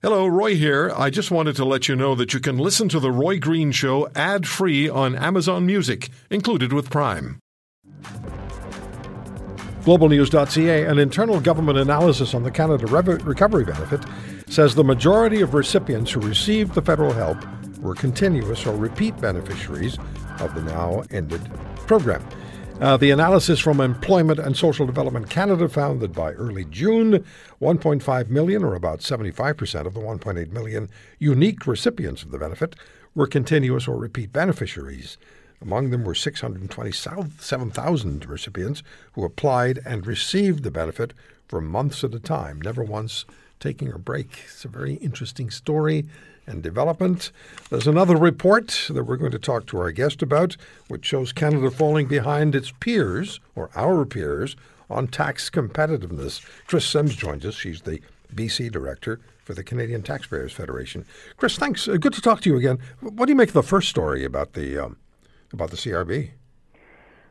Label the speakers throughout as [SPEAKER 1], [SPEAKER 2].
[SPEAKER 1] Hello, Roy here. I just wanted to let you know that you can listen to The Roy Green Show ad free on Amazon Music, included with Prime.
[SPEAKER 2] GlobalNews.ca, an internal government analysis on the Canada Recovery Benefit, says the majority of recipients who received the federal help were continuous or repeat beneficiaries of the now ended program. Uh, the analysis from Employment and Social Development Canada found that by early June, 1.5 million, or about 75% of the 1.8 million unique recipients of the benefit, were continuous or repeat beneficiaries. Among them were 627,000 recipients who applied and received the benefit for months at a time, never once taking a break. It's a very interesting story and development. There's another report that we're going to talk to our guest about, which shows Canada falling behind its peers, or our peers, on tax competitiveness. Kris Sims joins us. She's the BC director for the Canadian Taxpayers Federation. Kris, thanks. Uh, good to talk to you again. What do you make of the first story about the um, about the CRB?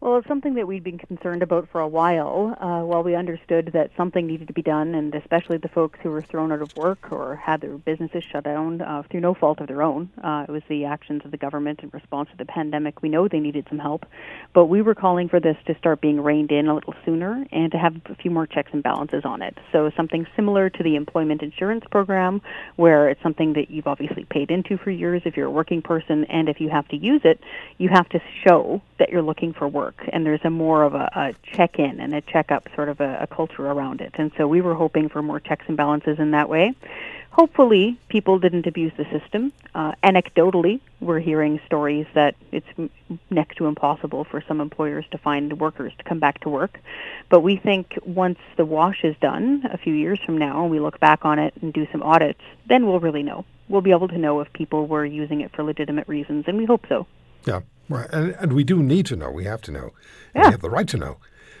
[SPEAKER 3] Well, it's something that we'd been concerned about for a while. Uh, while we understood that something needed to be done, and especially the folks who were thrown out of work or had their businesses shut down uh, through no fault of their own, uh, it was the actions of the government in response to the pandemic. We know they needed some help, but we were calling for this to start being reined in a little sooner and to have a few more checks and balances on it. So something similar to the employment insurance program, where it's something that you've obviously paid into for years if you're a working person, and if you have to use it, you have to show that you're looking for work work, and there's a more of a, a check-in and a check-up sort of a, a culture around it. And so we were hoping for more checks and balances in that way. Hopefully, people didn't abuse the system. Uh, anecdotally, we're hearing stories that it's next to impossible for some employers to find workers to come back to work. But we think once the wash is done, a few years from now, and we look back on it and do some audits, then we'll really know. We'll be able to know if people were using it for legitimate reasons, and we hope so.
[SPEAKER 2] Yeah. Right, and, and we do need to know. We have to know.
[SPEAKER 3] Yeah.
[SPEAKER 2] We have the right to know.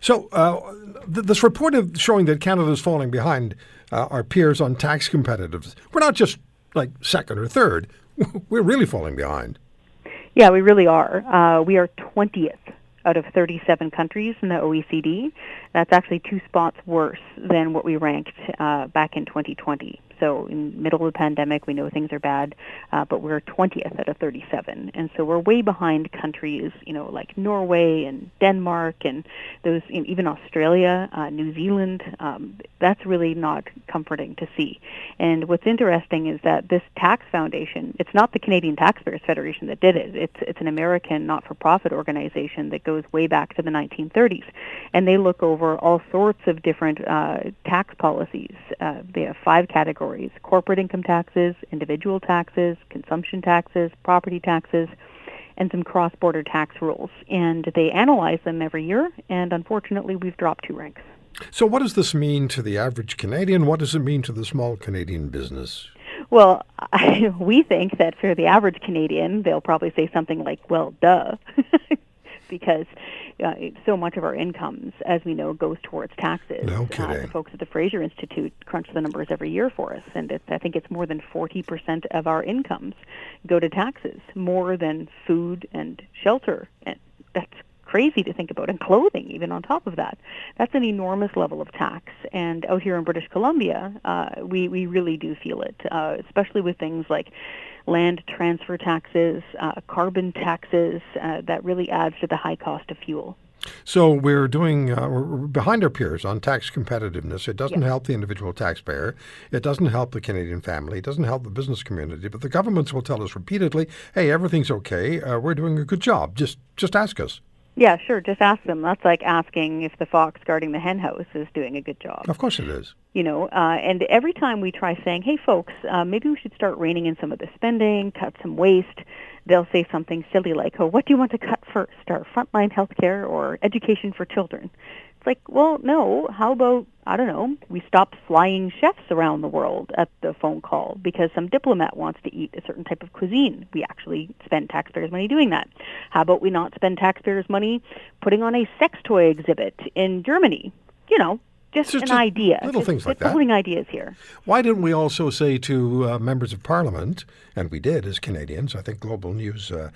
[SPEAKER 2] So, uh, th- this report of showing that Canada is falling behind uh, our peers on tax competitiveness, we're not just like second or third. we're really falling behind.
[SPEAKER 3] Yeah, we really are. Uh, we are 20th out of 37 countries in the OECD. That's actually two spots worse than what we ranked uh, back in 2020. So in middle of the pandemic, we know things are bad, uh, but we're 20th out of 37, and so we're way behind countries, you know, like Norway and Denmark and those, even Australia, uh, New Zealand. Um, that's really not comforting to see. And what's interesting is that this tax foundation, it's not the Canadian Taxpayers Federation that did it. It's it's an American not-for-profit organization that goes way back to the 1930s, and they look over all sorts of different uh, tax policies. Uh, they have five categories categories corporate income taxes, individual taxes, consumption taxes, property taxes, and some cross border tax rules. And they analyze them every year, and unfortunately, we've dropped two ranks.
[SPEAKER 2] So, what does this mean to the average Canadian? What does it mean to the small Canadian business?
[SPEAKER 3] Well, I, we think that for the average Canadian, they'll probably say something like, well, duh. because uh, so much of our incomes, as we know, goes towards taxes.
[SPEAKER 2] No kidding. Uh,
[SPEAKER 3] the folks at the Fraser Institute crunch the numbers every year for us, and it's, I think it's more than 40% of our incomes go to taxes, more than food and shelter. And that's crazy to think about, and clothing even on top of that. That's an enormous level of tax. And out here in British Columbia, uh, we we really do feel it, uh, especially with things like land transfer taxes, uh, carbon taxes, uh, that really adds to the high cost of fuel.
[SPEAKER 2] So we're doing uh, we're behind our peers on tax competitiveness. It doesn't
[SPEAKER 3] yes.
[SPEAKER 2] help the individual taxpayer. It doesn't help the Canadian family. It doesn't help the business community. But the governments will tell us repeatedly, "Hey, everything's okay. Uh, we're doing a good job. Just just ask us."
[SPEAKER 3] Yeah, sure. Just ask them. That's like asking if the fox guarding the henhouse is doing a good job.
[SPEAKER 2] Of course it is.
[SPEAKER 3] You know, uh, and every time we try saying, hey, folks, uh, maybe we should start reining in some of the spending, cut some waste, they'll say something silly like, oh, what do you want to cut first, our frontline health care or education for children? It's like, well, no. How about I don't know? We stop flying chefs around the world at the phone call because some diplomat wants to eat a certain type of cuisine. We actually spend taxpayers' money doing that. How about we not spend taxpayers' money putting on a sex toy exhibit in Germany? You know, just, just an idea.
[SPEAKER 2] Little
[SPEAKER 3] just,
[SPEAKER 2] things like
[SPEAKER 3] that. Pulling ideas here.
[SPEAKER 2] Why didn't we also say to uh, members of parliament, and we did as Canadians, I think Global News uh,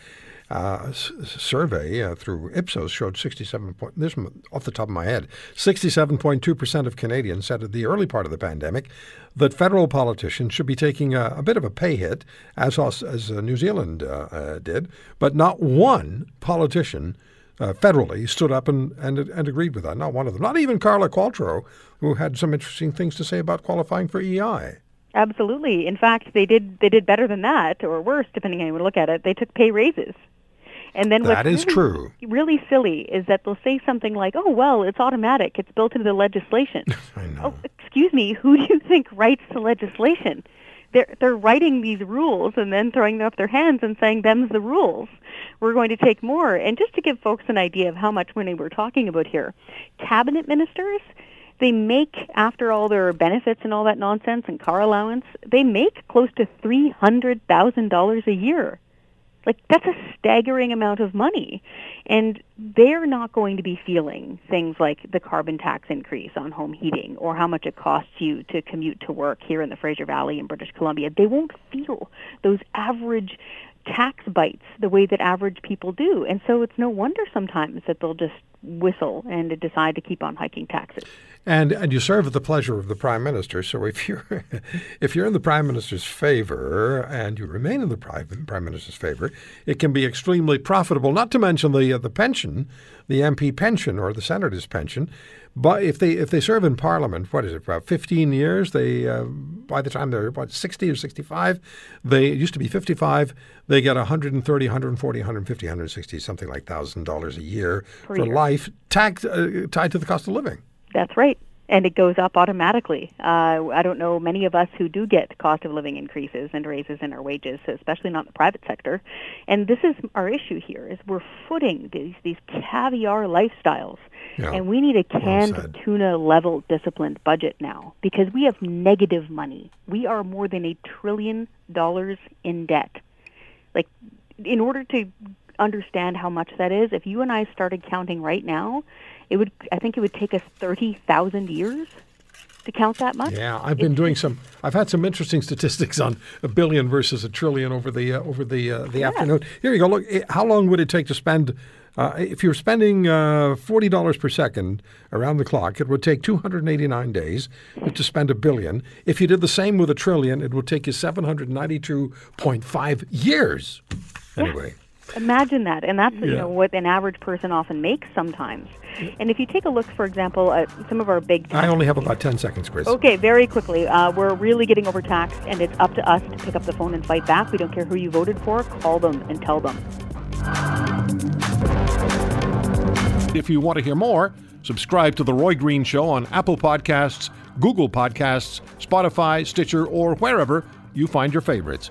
[SPEAKER 2] uh, survey uh, through Ipsos showed 67 point, this off the top of my head, 67.2% of Canadians said at the early part of the pandemic that federal politicians should be taking a, a bit of a pay hit, as, as uh, New Zealand uh, uh, did, but not one politician uh, federally stood up and, and, and agreed with that. Not one of them. Not even Carla Qualtrough, who had some interesting things to say about qualifying for EI.
[SPEAKER 3] Absolutely. In fact, they did they did better than that, or worse, depending on how you look at it. They took pay raises. And then
[SPEAKER 2] That
[SPEAKER 3] what's
[SPEAKER 2] is
[SPEAKER 3] really,
[SPEAKER 2] true.
[SPEAKER 3] Really silly is that they'll say something like, "Oh well, it's automatic. It's built into the legislation."
[SPEAKER 2] I know.
[SPEAKER 3] oh, excuse me. Who do you think writes the legislation? They're they're writing these rules and then throwing up their hands and saying, "Them's the rules." We're going to take more. And just to give folks an idea of how much money we're talking about here, cabinet ministers they make after all their benefits and all that nonsense and car allowance they make close to three hundred thousand dollars a year like that's a staggering amount of money. And they're not going to be feeling things like the carbon tax increase on home heating or how much it costs you to commute to work here in the Fraser Valley in British Columbia. They won't feel those average tax bites the way that average people do. And so it's no wonder sometimes that they'll just whistle and decide to keep on hiking taxes
[SPEAKER 2] And and you serve at the pleasure of the prime minister. So if you're if you're in the prime minister's favor and you remain in the prime, prime minister's favor, it can be extremely profitable. Not to mention the uh, the pension, the MP pension or the senator's pension. But if they if they serve in Parliament, what is it about fifteen years? They uh, by the time they're what sixty or sixty five, they it used to be fifty five. They get 130, 140, 150, 160, something like thousand dollars a year
[SPEAKER 3] Per
[SPEAKER 2] for
[SPEAKER 3] year.
[SPEAKER 2] life, tax uh, tied to the cost of living.
[SPEAKER 3] That's right. And it goes up automatically. Uh, I don't know many of us who do get cost of living increases and raises in our wages, especially not in the private sector. And this is our issue here: is we're footing these these caviar lifestyles,
[SPEAKER 2] Yeah.
[SPEAKER 3] and we need a canned
[SPEAKER 2] said.
[SPEAKER 3] tuna level disciplined budget now because we have negative money. We are more than a trillion dollars in debt. Like, in order to understand how much that is, if you and I started counting right now, it would. I think it would take us thirty thousand years to count that much.
[SPEAKER 2] Yeah, I've been doing some. I've had some interesting statistics on a billion versus a trillion over the uh, over the uh, the afternoon. Here you go. Look, eh, how long would it take to spend? Uh, if you're spending uh, forty dollars per second around the clock, it would take 289 days to spend a billion. If you did the same with a trillion, it would take you 792.5 years. Anyway,
[SPEAKER 3] Imagine that, and that's you know what an average person often makes sometimes. And if you take a look, for example, at some of our big
[SPEAKER 2] I only have about 10 seconds, Kris.
[SPEAKER 3] Okay, very quickly. Uh, we're really getting overtaxed, and it's up to us to pick up the phone and fight back. We don't care who you voted for. Call them and tell them.
[SPEAKER 1] If you want to hear more, subscribe to The Roy Green Show on Apple Podcasts, Google Podcasts, Spotify, Stitcher, or wherever you find your favorites.